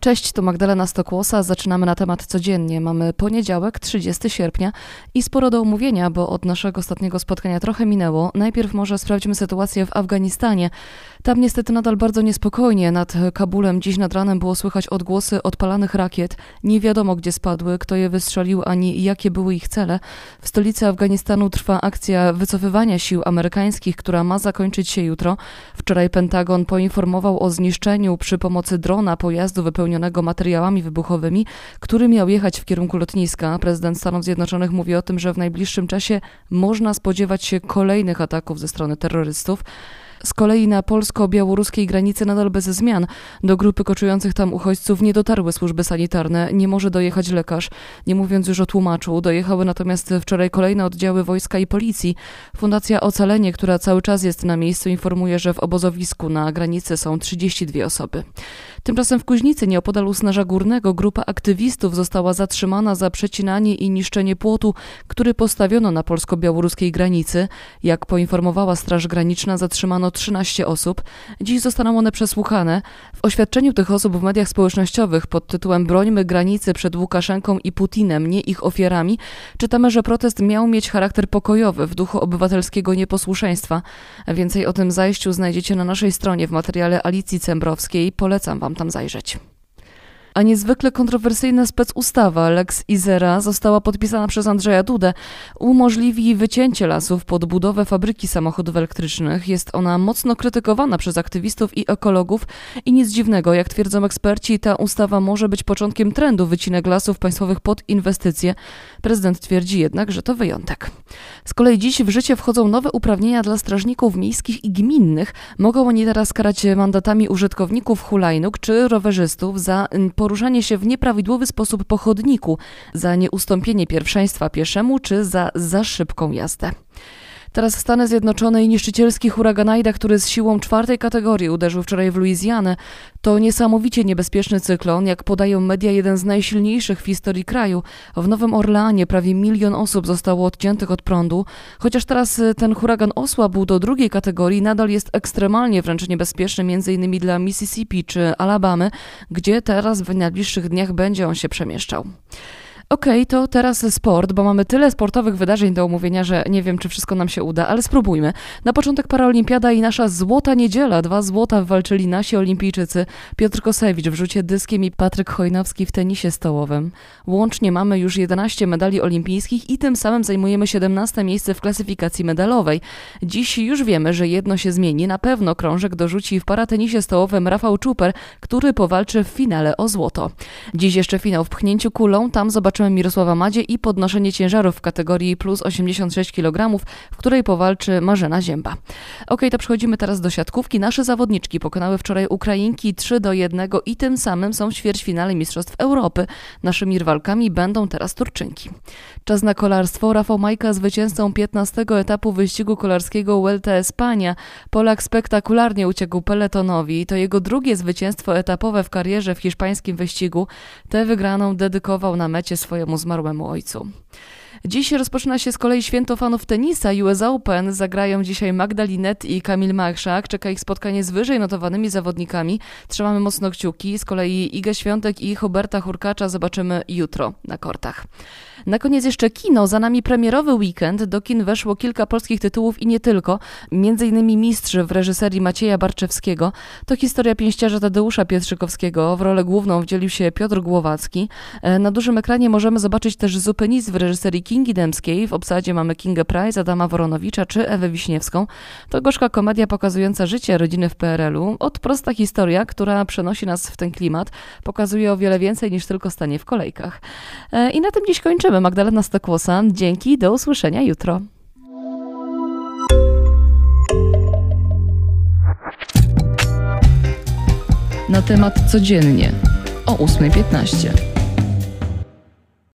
Cześć, tu Magdalena Stokłosa. Zaczynamy na temat codziennie. Mamy poniedziałek, 30 sierpnia i sporo do omówienia, bo od naszego ostatniego spotkania trochę minęło. Najpierw może sprawdźmy sytuację w Afganistanie. Tam niestety nadal bardzo niespokojnie. Nad Kabulem dziś nad ranem było słychać odgłosy odpalanych rakiet. Nie wiadomo, gdzie spadły, kto je wystrzelił, ani jakie były ich cele. W stolicy Afganistanu trwa akcja wycofywania sił amerykańskich, która ma zakończyć się jutro. Wczoraj Pentagon poinformował o zniszczeniu przy pomocy drona pojazdu wypełnionego materiałami wybuchowymi, który miał jechać w kierunku lotniska. Prezydent Stanów Zjednoczonych mówi o tym, że w najbliższym czasie można spodziewać się kolejnych ataków ze strony terrorystów. Z kolei na polsko-białoruskiej granicy nadal bez zmian. Do grupy koczujących tam uchodźców nie dotarły służby sanitarne, nie może dojechać lekarz, nie mówiąc już o tłumaczu. Dojechały natomiast wczoraj kolejne oddziały wojska i policji. Fundacja Ocalenie, która cały czas jest na miejscu, informuje, że w obozowisku na granicy są 32 osoby. Tymczasem w Kuźnicy, nieopodal Usnarza Górnego, grupa aktywistów została zatrzymana za przecinanie i niszczenie płotu, który postawiono na polsko-białoruskiej granicy. Jak poinformowała Straż Graniczna, zatrzymano 13 osób. Dziś zostaną one przesłuchane. W oświadczeniu tych osób w mediach społecznościowych pod tytułem Brońmy granicy przed Łukaszenką i Putinem, nie ich ofiarami, czytamy, że protest miał mieć charakter pokojowy w duchu obywatelskiego nieposłuszeństwa. Więcej o tym zajściu znajdziecie na naszej stronie w materiale Alicji Cembrowskiej. Polecam Wam tam zajrzeć a niezwykle kontrowersyjna specustawa Lex Izera została podpisana przez Andrzeja Dudę. Umożliwi wycięcie lasów pod budowę fabryki samochodów elektrycznych. Jest ona mocno krytykowana przez aktywistów i ekologów i nic dziwnego, jak twierdzą eksperci, ta ustawa może być początkiem trendu wycinek lasów państwowych pod inwestycje. Prezydent twierdzi jednak, że to wyjątek. Z kolei dziś w życie wchodzą nowe uprawnienia dla strażników miejskich i gminnych. Mogą oni teraz karać mandatami użytkowników hulajnóg czy rowerzystów za poruszanie się w nieprawidłowy sposób po chodniku, za nieustąpienie pierwszeństwa pieszemu czy za za szybką jazdę. Teraz Stany Zjednoczone i niszczycielski huragan Aida, który z siłą czwartej kategorii uderzył wczoraj w Luizjanę, to niesamowicie niebezpieczny cyklon, jak podają media, jeden z najsilniejszych w historii kraju. W Nowym Orleanie prawie milion osób zostało odciętych od prądu. Chociaż teraz y, ten huragan osłabł do drugiej kategorii, nadal jest ekstremalnie wręcz niebezpieczny, m.in. dla Mississippi czy Alabamy, gdzie teraz w najbliższych dniach będzie on się przemieszczał. Okej, okay, to teraz sport, bo mamy tyle sportowych wydarzeń do omówienia, że nie wiem, czy wszystko nam się uda, ale spróbujmy. Na początek Paraolimpiada i nasza złota niedziela. Dwa złota walczyli nasi olimpijczycy. Piotr Kosewicz w rzucie dyskiem i Patryk Chojnowski w tenisie stołowym. Łącznie mamy już 11 medali olimpijskich i tym samym zajmujemy 17 miejsce w klasyfikacji medalowej. Dziś już wiemy, że jedno się zmieni. Na pewno krążek dorzuci w paratenisie stołowym Rafał Czuper, który powalczy w finale o złoto. Dziś jeszcze finał w pchnięciu kulą, tam zobaczymy zobaczymy Mirosława Madzie i podnoszenie ciężarów w kategorii plus 86 kg, w której powalczy Marzena Zięba. Ok, to przechodzimy teraz do siatkówki. Nasze zawodniczki pokonały wczoraj Ukrainki 3 do 1 i tym samym są w ćwierćfinale Mistrzostw Europy. Naszymi rywalkami będą teraz Turczynki. Czas na kolarstwo. Rafał Majka zwycięzcą 15 etapu wyścigu kolarskiego Vuelta Espania. Polak spektakularnie uciekł peletonowi. To jego drugie zwycięstwo etapowe w karierze w hiszpańskim wyścigu. Tę wygraną dedykował na mecie swojemu zmarłemu ojcu. Dziś rozpoczyna się z kolei święto fanów tenisa. US Open zagrają dzisiaj Magdalinet i Kamil Machrzak. Czeka ich spotkanie z wyżej notowanymi zawodnikami. Trzymamy mocno kciuki. Z kolei Igę Świątek i Huberta Hurkacza zobaczymy jutro na kortach. Na koniec jeszcze kino. Za nami premierowy weekend. Do kin weszło kilka polskich tytułów i nie tylko. Między innymi Mistrz w reżyserii Macieja Barczewskiego. To historia pięściarza Tadeusza Pietrzykowskiego. W rolę główną wdzielił się Piotr Głowacki. E, na dużym ekranie możemy zobaczyć też Zupę Nic w reżyserii Kingi Dębskiej. W obsadzie mamy Kingę Price, Adama Woronowicza czy Ewę Wiśniewską. To gorzka komedia pokazująca życie rodziny w PRL-u. Od prosta historia, która przenosi nas w ten klimat, pokazuje o wiele więcej niż tylko stanie w kolejkach. E, I na tym dziś kończymy kończymy. Magdalena Stokłosa. Dzięki, do usłyszenia jutro. Na temat codziennie o 8.15.